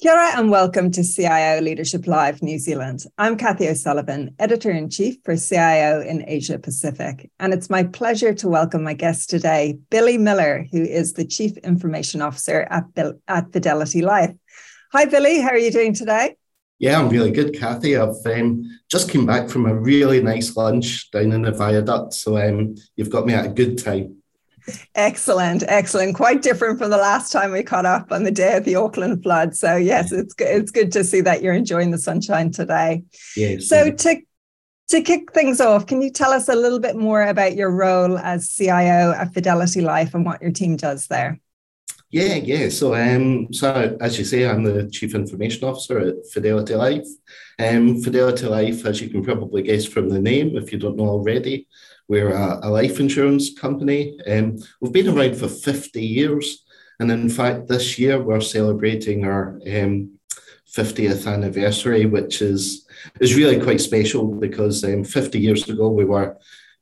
Kia and welcome to CIO Leadership Live New Zealand. I'm Kathy O'Sullivan, Editor in Chief for CIO in Asia Pacific. And it's my pleasure to welcome my guest today, Billy Miller, who is the Chief Information Officer at, at Fidelity Life. Hi, Billy. How are you doing today? Yeah, I'm really good, Kathy. I've um, just came back from a really nice lunch down in the viaduct. So um, you've got me at a good time. Excellent, excellent. Quite different from the last time we caught up on the day of the Auckland flood. So yes, it's good. It's good to see that you're enjoying the sunshine today. Yes. So to to kick things off, can you tell us a little bit more about your role as CIO at Fidelity Life and what your team does there? Yeah, yeah. So, um, so as you say, I'm the chief information officer at Fidelity Life. Um, Fidelity Life, as you can probably guess from the name, if you don't know already, we're a, a life insurance company. Um, we've been around for 50 years. And in fact, this year we're celebrating our um, 50th anniversary, which is, is really quite special because um, 50 years ago we were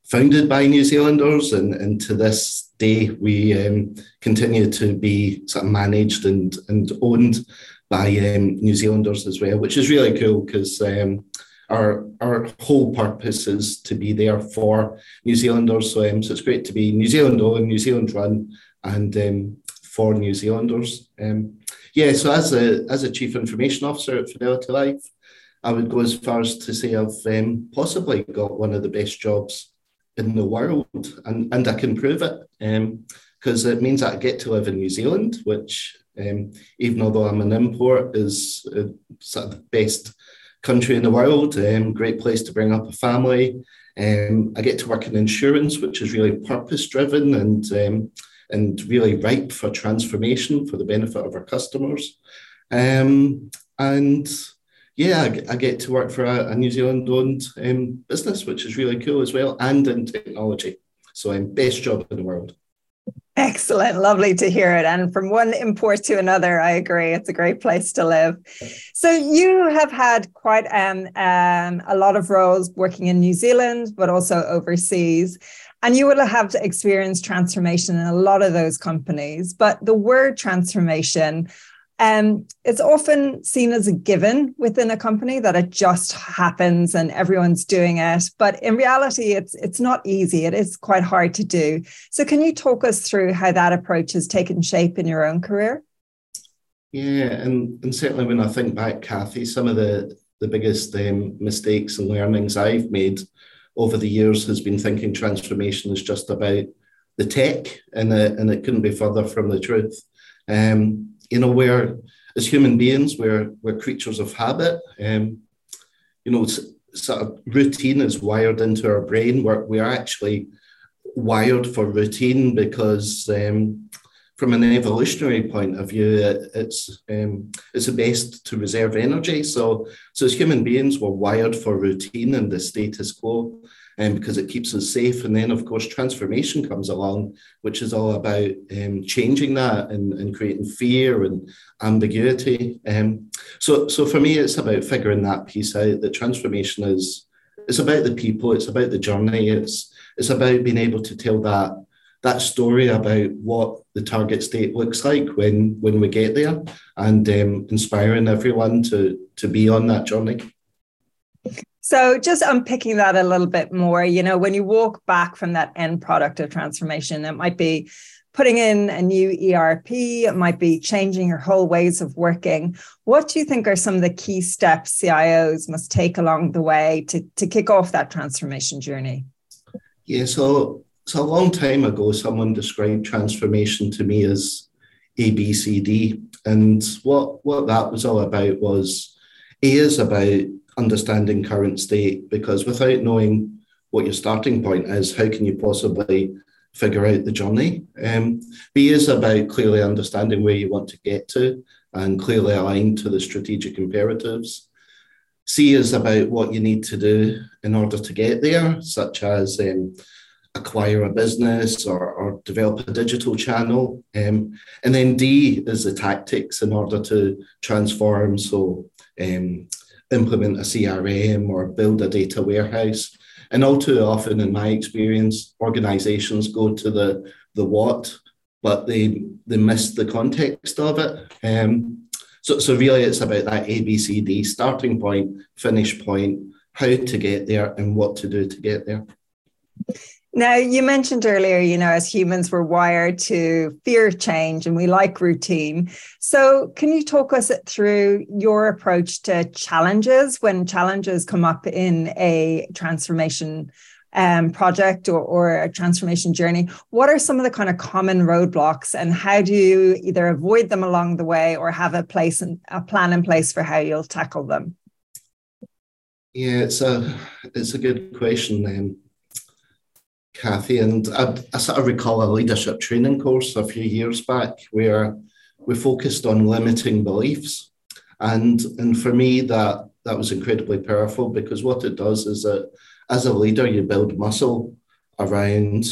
founded by New Zealanders, and, and to this day we um, continue to be sort of managed and, and owned by um, New Zealanders as well, which is really cool because um, our our whole purpose is to be there for New Zealanders. So, um, so it's great to be New Zealand owned, New Zealand run, and um, for New Zealanders. Um, yeah, so as a as a chief information officer at Fidelity Life, I would go as far as to say I've um, possibly got one of the best jobs in the world, and and I can prove it because um, it means I get to live in New Zealand, which um, even although I'm an import, is uh, sort of the best country in the world. Um, great place to bring up a family. Um, I get to work in insurance, which is really purpose driven and um, and really ripe for transformation for the benefit of our customers. Um, and yeah, I, I, get to work for a, a New Zealand owned um, business, which is really cool as well, and in technology. So I'm best job in the world. Excellent. Lovely to hear it. And from one import to another, I agree. It's a great place to live. So, you have had quite um, um, a lot of roles working in New Zealand, but also overseas. And you will have experienced transformation in a lot of those companies. But the word transformation, um, it's often seen as a given within a company that it just happens and everyone's doing it. But in reality, it's it's not easy. It is quite hard to do. So can you talk us through how that approach has taken shape in your own career? Yeah, and, and certainly when I think back, Kathy, some of the, the biggest um, mistakes and learnings I've made over the years has been thinking transformation is just about the tech, and, the, and it couldn't be further from the truth. Um, you know, we're as human beings, we're we're creatures of habit. Um, you know, sort of routine is wired into our brain. We're we're actually wired for routine because um, from an evolutionary point of view, it's um, it's the best to reserve energy. So so as human beings, we're wired for routine and the status quo um, because it keeps us safe. And then, of course, transformation comes along, which is all about um, changing that and, and creating fear and ambiguity. Um, so, so for me, it's about figuring that piece out. That transformation is it's about the people, it's about the journey, it's it's about being able to tell that that story about what the target state looks like when when we get there, and um, inspiring everyone to to be on that journey. So, just unpicking that a little bit more, you know, when you walk back from that end product of transformation, it might be putting in a new ERP, it might be changing your whole ways of working. What do you think are some of the key steps CIOs must take along the way to, to kick off that transformation journey? Yeah, so, so a long time ago, someone described transformation to me as ABCD. And what, what that was all about was A is about understanding current state because without knowing what your starting point is, how can you possibly figure out the journey? Um, B is about clearly understanding where you want to get to and clearly aligned to the strategic imperatives. C is about what you need to do in order to get there, such as um, acquire a business or, or, develop a digital channel. Um, and then D is the tactics in order to transform. So, um, implement a CRM or build a data warehouse. And all too often, in my experience, organizations go to the, the what, but they, they miss the context of it. Um, So, so really, it's about that ABCD starting point, finish point, how to get there, and what to do to get there. Now, you mentioned earlier, you know, as humans, we're wired to fear change and we like routine. So, can you talk us through your approach to challenges when challenges come up in a transformation um, project or, or a transformation journey? What are some of the kind of common roadblocks, and how do you either avoid them along the way or have a place and a plan in place for how you'll tackle them? Yeah, it's a it's a good question. Um, Kathy, and I, I, sort of recall a leadership training course a few years back where we focused on limiting beliefs, and and for me that that was incredibly powerful because what it does is that as a leader you build muscle around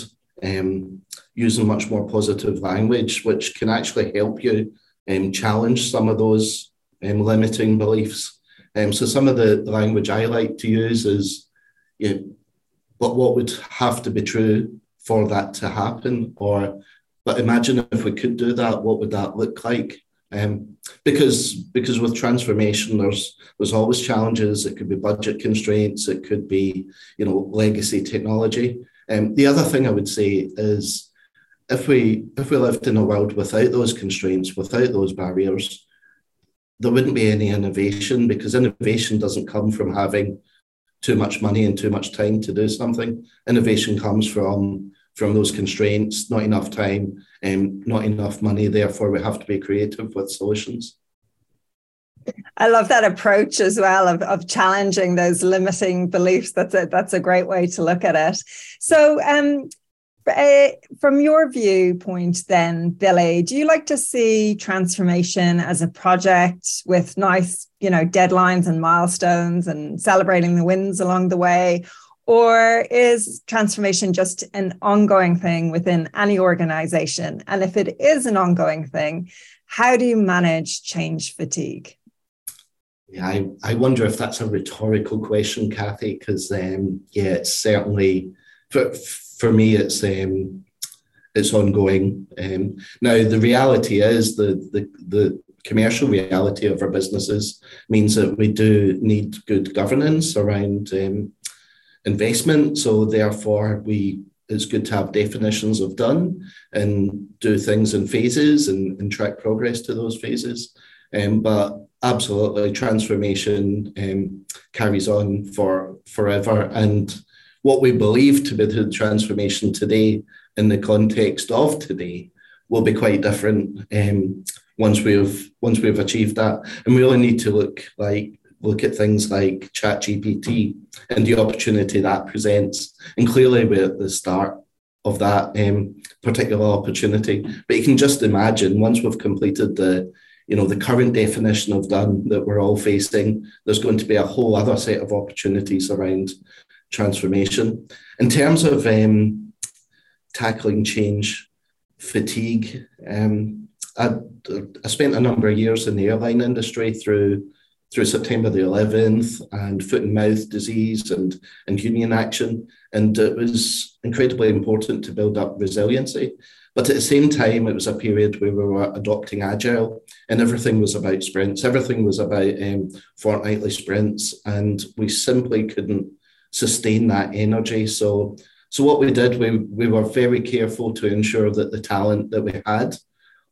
um, using much more positive language, which can actually help you um, challenge some of those um, limiting beliefs. Um, so some of the, language I like to use is you know, but what would have to be true for that to happen? Or, but imagine if we could do that, what would that look like? Um, because because with transformation, there's there's always challenges. It could be budget constraints. It could be you know legacy technology. Um, the other thing I would say is if we if we lived in a world without those constraints, without those barriers, there wouldn't be any innovation because innovation doesn't come from having too much money and too much time to do something. Innovation comes from from those constraints, not enough time, and um, not enough money. Therefore, we have to be creative with solutions. I love that approach as well of, of challenging those limiting beliefs. That's a that's a great way to look at it. So um, uh, from your viewpoint, then, Billy, do you like to see transformation as a project with nice, you know, deadlines and milestones and celebrating the wins along the way? Or is transformation just an ongoing thing within any organization? And if it is an ongoing thing, how do you manage change fatigue? Yeah, I, I wonder if that's a rhetorical question, Kathy, because um, yeah, it's certainly for, for me, it's um, it's ongoing. Um, now, the reality is the, the the commercial reality of our businesses means that we do need good governance around um, investment. So, therefore, we it's good to have definitions of done and do things in phases and, and track progress to those phases. Um, but absolutely, transformation um, carries on for forever and what we believe to be the transformation today in the context of today will be quite different um, once we've once we've achieved that. And we only need to look like look at things like ChatGPT and the opportunity that presents. And clearly we're at the start of that um, particular opportunity. But you can just imagine once we've completed the you know the current definition of done that we're all facing, there's going to be a whole other set of opportunities around transformation. In terms of um, tackling change fatigue, um, I, I, spent a number of years in the airline industry through through September the 11th and foot and mouth disease and, and union action. And it was incredibly important to build up resiliency. But at the same time, it was a period where we were adopting agile and everything was about sprints. Everything was about um, fortnightly sprints. And we simply couldn't sustain that energy. So, so what we did, we, we were very careful to ensure that the talent that we had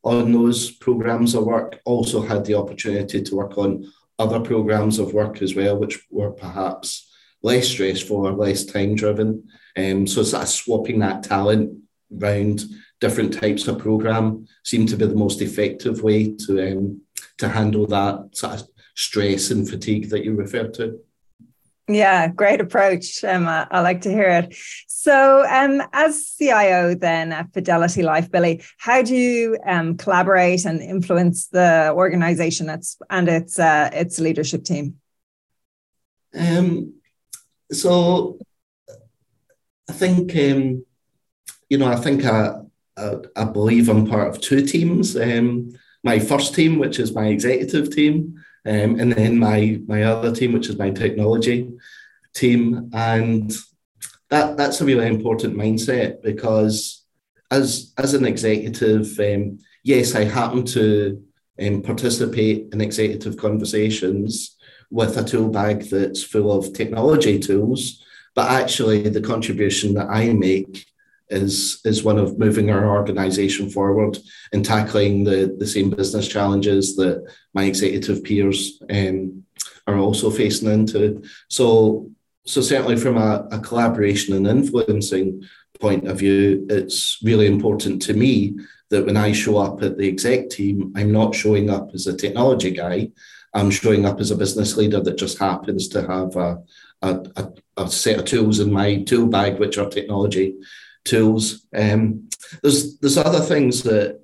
on those programs of work also had the opportunity to work on other programs of work as well, which were perhaps less stressful or less time driven. Um, so sort of swapping that talent around different types of program seemed to be the most effective way to um, to handle that sort of stress and fatigue that you referred to. Yeah, great approach, Emma. I like to hear it. So, um, as CIO then at Fidelity Life, Billy, how do you um, collaborate and influence the organization and its uh, its leadership team? Um, so, I think um, you know, I think I, I, I believe I'm part of two teams. Um, my first team, which is my executive team, um, and then my my other team, which is my technology team, and that that's a really important mindset because as as an executive, um, yes, I happen to um, participate in executive conversations with a tool bag that's full of technology tools, but actually the contribution that I make is is one of moving our organization forward and tackling the, the same business challenges that my executive peers um, are also facing into. So so certainly from a, a collaboration and influencing point of view, it's really important to me that when I show up at the exec team, I'm not showing up as a technology guy. I'm showing up as a business leader that just happens to have a, a, a, a set of tools in my tool bag, which are technology tools. Um, there's there's other things that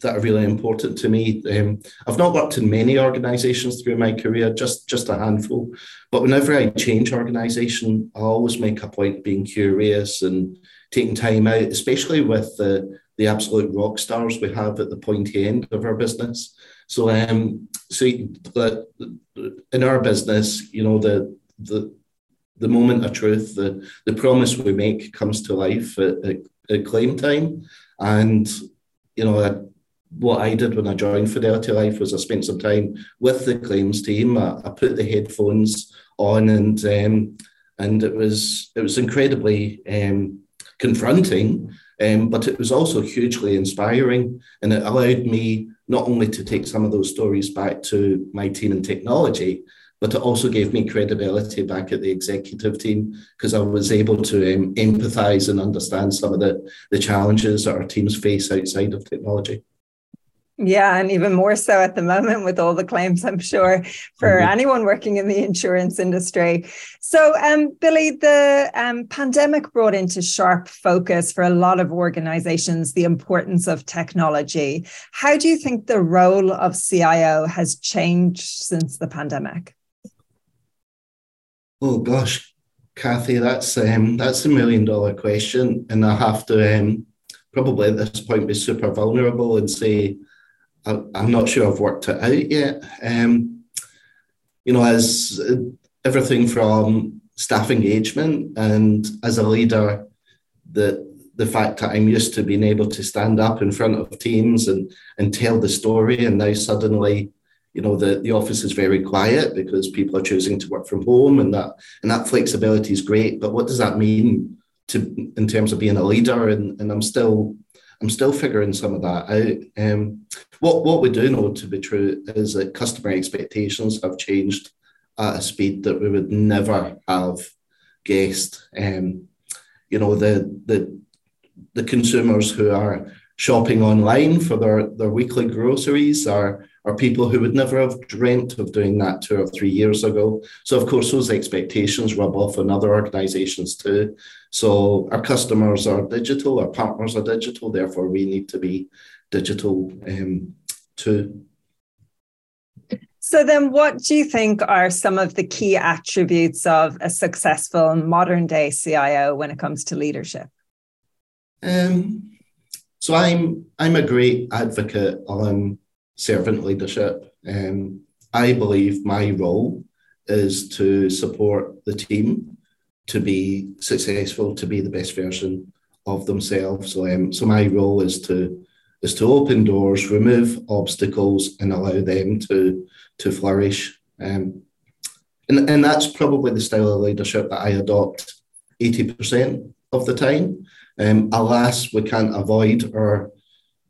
that are really important to me. Um, I've not worked in many organisations through my career, just just a handful. But whenever I change organisation, I always make a point of being curious and taking time out, especially with the the absolute rock stars we have at the pointy end of our business. So, um, so in our business, you know, the the the moment of truth, the the promise we make comes to life at, at, at claim time, and you know. I, what I did when I joined Fidelity Life was I spent some time with the claims team. I, I put the headphones on, and um, and it was it was incredibly um, confronting um, but it was also hugely inspiring, and it allowed me not only to take some of those stories back to my team in technology, but it also gave me credibility back at the executive team because I was able to um, empathize and understand some of the, the challenges that our teams face outside of technology. Yeah, and even more so at the moment with all the claims, I'm sure, for mm-hmm. anyone working in the insurance industry. So, um, Billy, the um, pandemic brought into sharp focus for a lot of organizations the importance of technology. How do you think the role of CIO has changed since the pandemic? Oh gosh, Kathy, that's um, that's a million dollar question, and I have to um, probably at this point be super vulnerable and say I, am not sure I've worked it out yet. Um, you know, as everything from staff engagement and as a leader, the the fact that I'm used to being able to stand up in front of teams and and tell the story, and now suddenly, you know, the, the office is very quiet because people are choosing to work from home, and that and that flexibility is great. But what does that mean to in terms of being a leader? And and I'm still I'm still figuring some of that out. Um, what what we do know to be true is that customer expectations have changed at a speed that we would never have guessed. Um, you know the the the consumers who are shopping online for their, their weekly groceries are, are people who would never have dreamt of doing that two or three years ago. So, of course, those expectations rub off on other organizations too. So, our customers are digital, our partners are digital, therefore, we need to be digital um, too. So, then what do you think are some of the key attributes of a successful modern day CIO when it comes to leadership? Um, so I'm I'm a great advocate on servant leadership. Um, I believe my role is to support the team to be successful, to be the best version of themselves. So, um, so my role is to is to open doors, remove obstacles, and allow them to to flourish. Um, and, and that's probably the style of leadership that I adopt 80% of the time. Um, alas, we can't avoid our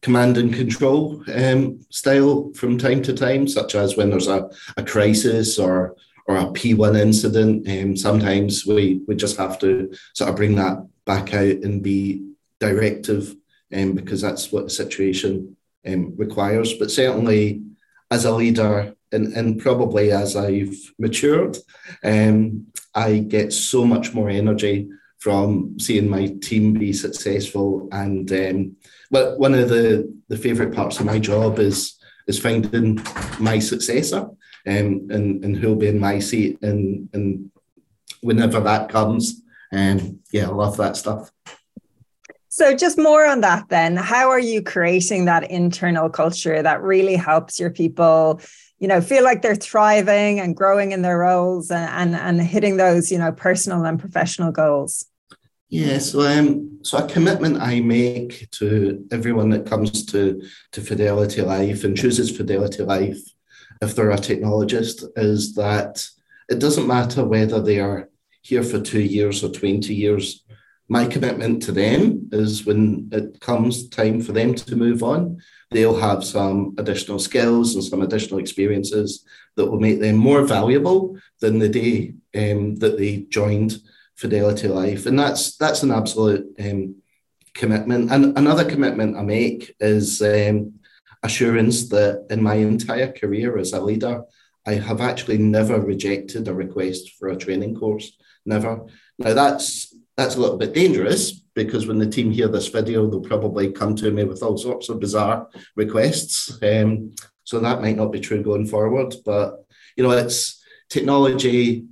command and control um, style from time to time, such as when there's a, a crisis or or a P1 incident. Um, sometimes we, we just have to sort of bring that back out and be directive um, because that's what the situation um, requires. But certainly, as a leader, and, and probably as I've matured, um, I get so much more energy from seeing my team be successful. And um, but one of the the favorite parts of my job is is finding my successor um, and and who'll be in my seat and and whenever that comes. And um, yeah, I love that stuff. So, just more on that then. How are you creating that internal culture that really helps your people, you know, feel like they're thriving and growing in their roles and, and, and hitting those, you know, personal and professional goals? Yeah, so um, so a commitment I make to everyone that comes to to Fidelity Life and chooses Fidelity Life, if they're a technologist, is that it doesn't matter whether they are here for two years or twenty years. My commitment to them is when it comes time for them to move on, they'll have some additional skills and some additional experiences that will make them more valuable than the day um, that they joined Fidelity Life, and that's that's an absolute um, commitment. And another commitment I make is um, assurance that in my entire career as a leader, I have actually never rejected a request for a training course. Never. Now that's that's a little bit dangerous because when the team hear this video, they'll probably come to me with all sorts of bizarre requests. Um, so that might not be true going forward. But you know, it's technology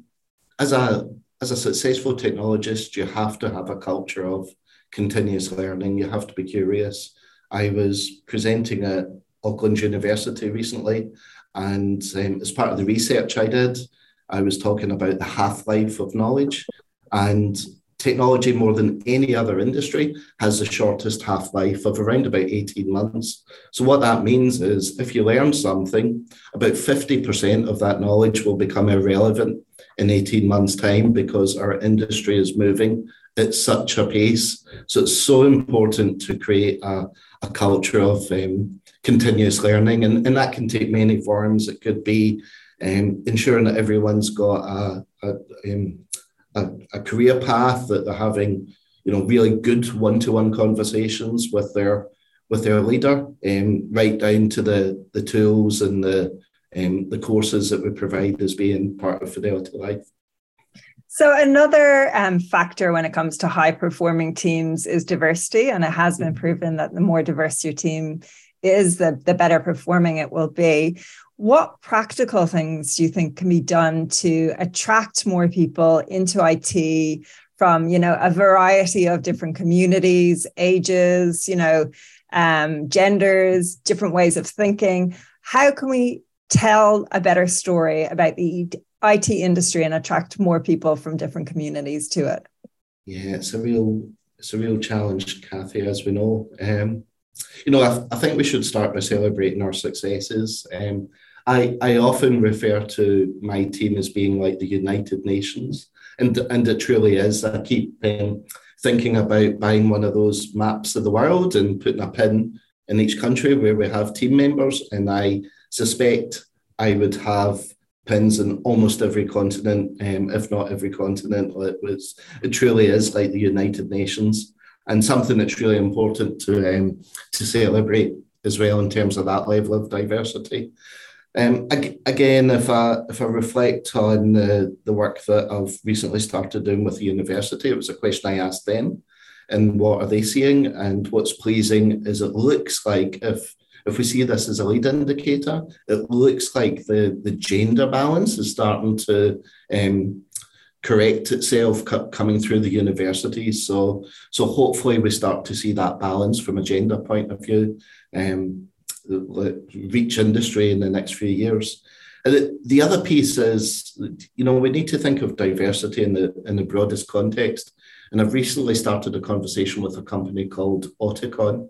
as a as a successful technologist, you have to have a culture of continuous learning. You have to be curious. I was presenting at Auckland University recently, and um, as part of the research I did, I was talking about the half life of knowledge. And technology, more than any other industry, has the shortest half life of around about 18 months. So, what that means is if you learn something, about 50% of that knowledge will become irrelevant in 18 months' time because our industry is moving at such a pace. So it's so important to create a, a culture of um, continuous learning, and, and that can take many forms. It could be um, ensuring that everyone's got a, a, um, a, a career path, that they're having you know really good one-to-one conversations with their with their leader, um, right down to the the tools and the um, the courses that we provide as being part of Fidelity Life. So, another um, factor when it comes to high performing teams is diversity. And it has been proven that the more diverse your team is, the, the better performing it will be. What practical things do you think can be done to attract more people into IT from, you know, a variety of different communities, ages, you know, um, genders, different ways of thinking? How can we tell a better story about the IT industry and attract more people from different communities to it? Yeah, it's a real it's a real challenge, Kathy, as we know. Um, you know, I, I, think we should start by celebrating our successes. Um, I, I often refer to my team as being like the United Nations, and and it truly is. I keep um, thinking about buying one of those maps of the world and putting a pin in each country where we have team members, and I suspect I would have pins in almost every continent, um, if not every continent. It was it truly is like the United Nations, and something that's really important to um, to celebrate as well in terms of that level of diversity. Um, again, if I if I reflect on the, the work that I've recently started doing with the university, it was a question I asked them, and what are they seeing? And what's pleasing is it looks like if if we see this as a lead indicator, it looks like the, the gender balance is starting to um, correct itself coming through the universities. So, so hopefully we start to see that balance from a gender point of view um, reach industry in the next few years. And the other piece is, you know, we need to think of diversity in the in the broadest context. And I've recently started a conversation with a company called Auticon,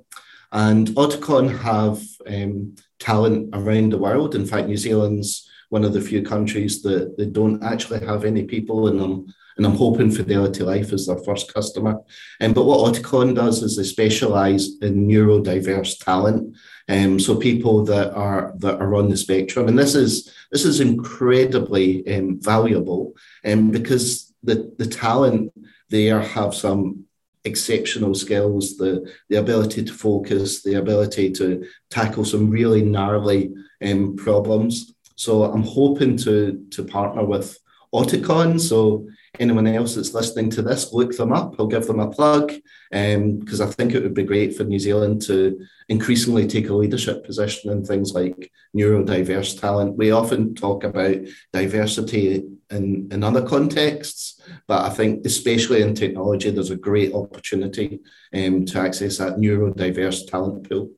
and Auticon have um, talent around the world. In fact, New Zealand's one of the few countries that they don't actually have any people in them. And I'm hoping Fidelity Life is their first customer. Um, but what Auticon does is they specialize in neurodiverse talent. Um, so people that are that are on the spectrum, and this is this is incredibly um, valuable, um, because the the talent there have some exceptional skills, the, the ability to focus, the ability to tackle some really gnarly um, problems. So I'm hoping to, to partner with Auticon. So anyone else that's listening to this, look them up. I'll give them a plug because um, I think it would be great for New Zealand to increasingly take a leadership position in things like neurodiverse talent. We often talk about diversity in, in other contexts, but I think especially in technology, there's a great opportunity um, to access that neurodiverse talent pool.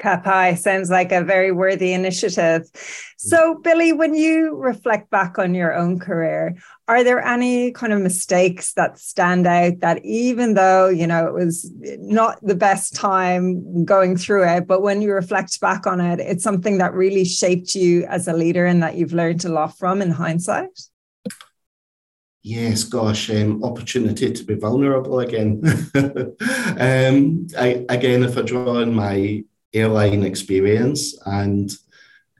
Kapai sounds like a very worthy initiative. So, Billy, when you reflect back on your own career, are there any kind of mistakes that stand out that even though, you know, it was not the best time going through it, but when you reflect back on it, it's something that really shaped you as a leader and that you've learned a lot from in hindsight? Yes, gosh, um, opportunity to be vulnerable again. um, I, again, if I draw on my airline experience. And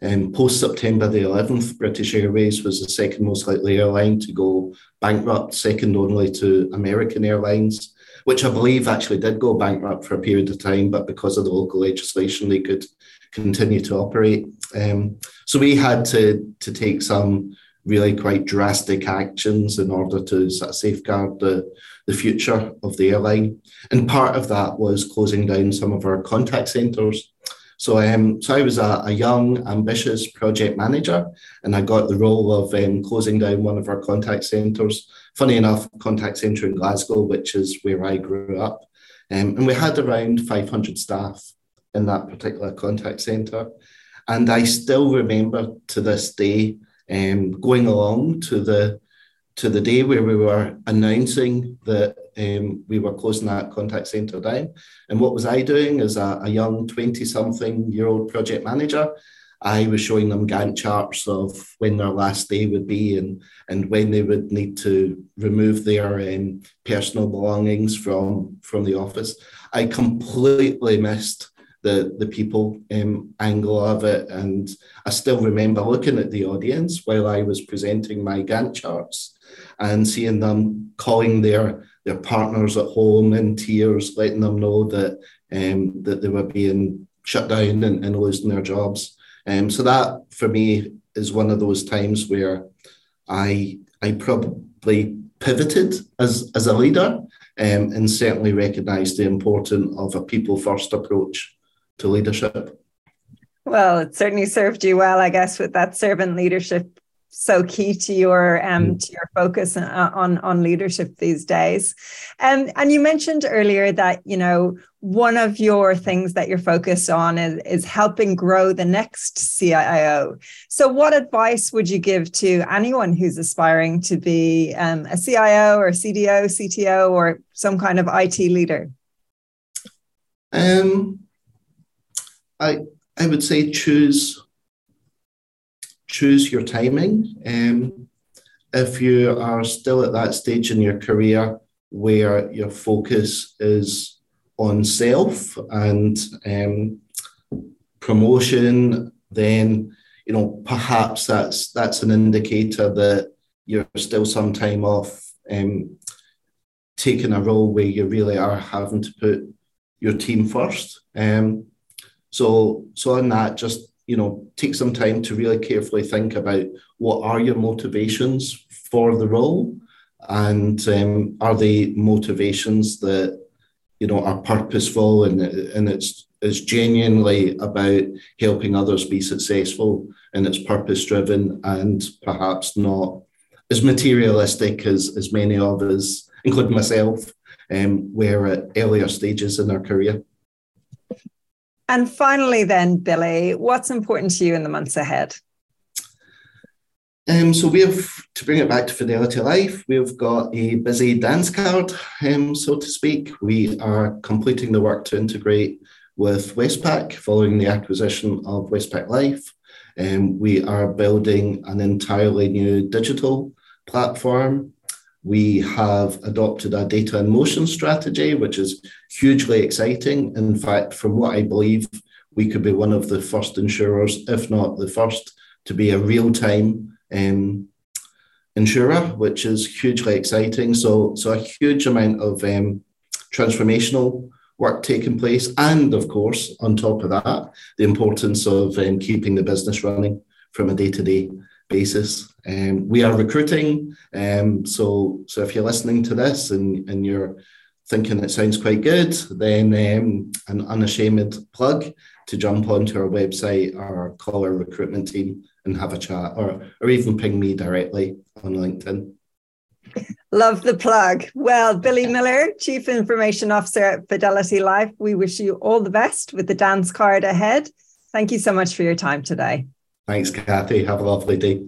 um, post September the 11th, British Airways was the second most likely airline to go bankrupt, second only to American Airlines, which I believe actually did go bankrupt for a period of time, but because of the local legislation, they could continue to operate. Um, so we had to, to take some really quite drastic actions in order to sort of safeguard the, the future of the airline. And part of that was closing down some of our contact centres. So, um, so I was a, a, young, ambitious project manager, and I got the role of um, closing down one of our contact centres. Funny enough, contact centre in Glasgow, which is where I grew up, um, and we had around 500 staff in that particular contact centre. And I still remember to this day um, going along to the to the day where we were announcing that um, we were closing that contact centre down. And what was I doing as a, a young 20 something year old project manager? I was showing them Gantt charts of when their last day would be and, and when they would need to remove their um, personal belongings from, from the office. I completely missed the the people um, angle of it. And I still remember looking at the audience while I was presenting my Gantt charts and seeing them calling their their partners at home in tears, letting them know that um, that they were being shut down and, and losing their jobs. Um, so that for me is one of those times where I I probably pivoted as as a leader um, and certainly recognised the importance of a people first approach to leadership? Well, it certainly served you well, I guess, with that servant leadership so key to your um mm. to your focus on on leadership these days and and you mentioned earlier that you know one of your things that you're focused on is is helping grow the next CIO so what advice would you give to anyone who's aspiring to be um, a CIO or CDO CTO or some kind of IT leader um I I would say choose choose your timing. Um, if you are still at that stage in your career where your focus is on self and um, promotion, then you know perhaps that's that's an indicator that you're still some time off um, taking a role where you really are having to put your team first. Um, so, so on that, just you know, take some time to really carefully think about what are your motivations for the role, and um, are they motivations that you know are purposeful and and it's it's genuinely about helping others be successful and it's purpose driven and perhaps not as materialistic as as many of us, including myself, um, were at earlier stages in our career. And finally, then, Billy, what's important to you in the months ahead? Um, so we have to bring it back to Fidelity Life. We've got a busy dance card, um, so to speak. We are completing the work to integrate with Westpac following the acquisition of Westpac Life. Um, we are building an entirely new digital platform we have adopted a data in motion strategy, which is hugely exciting. In fact, from what I believe, we could be one of the first insurers, if not the first, to be a real time um, insurer, which is hugely exciting. So, so a huge amount of um, transformational work taking place. And of course, on top of that, the importance of um, keeping the business running from a day to day basis. Um, we are recruiting. Um, so, so if you're listening to this and, and you're thinking it sounds quite good, then um, an unashamed plug to jump onto our website or call our recruitment team and have a chat or, or even ping me directly on LinkedIn. Love the plug. Well, Billy Miller, Chief Information Officer at Fidelity Life, we wish you all the best with the dance card ahead. Thank you so much for your time today. Thanks, Kathy. Have a lovely day.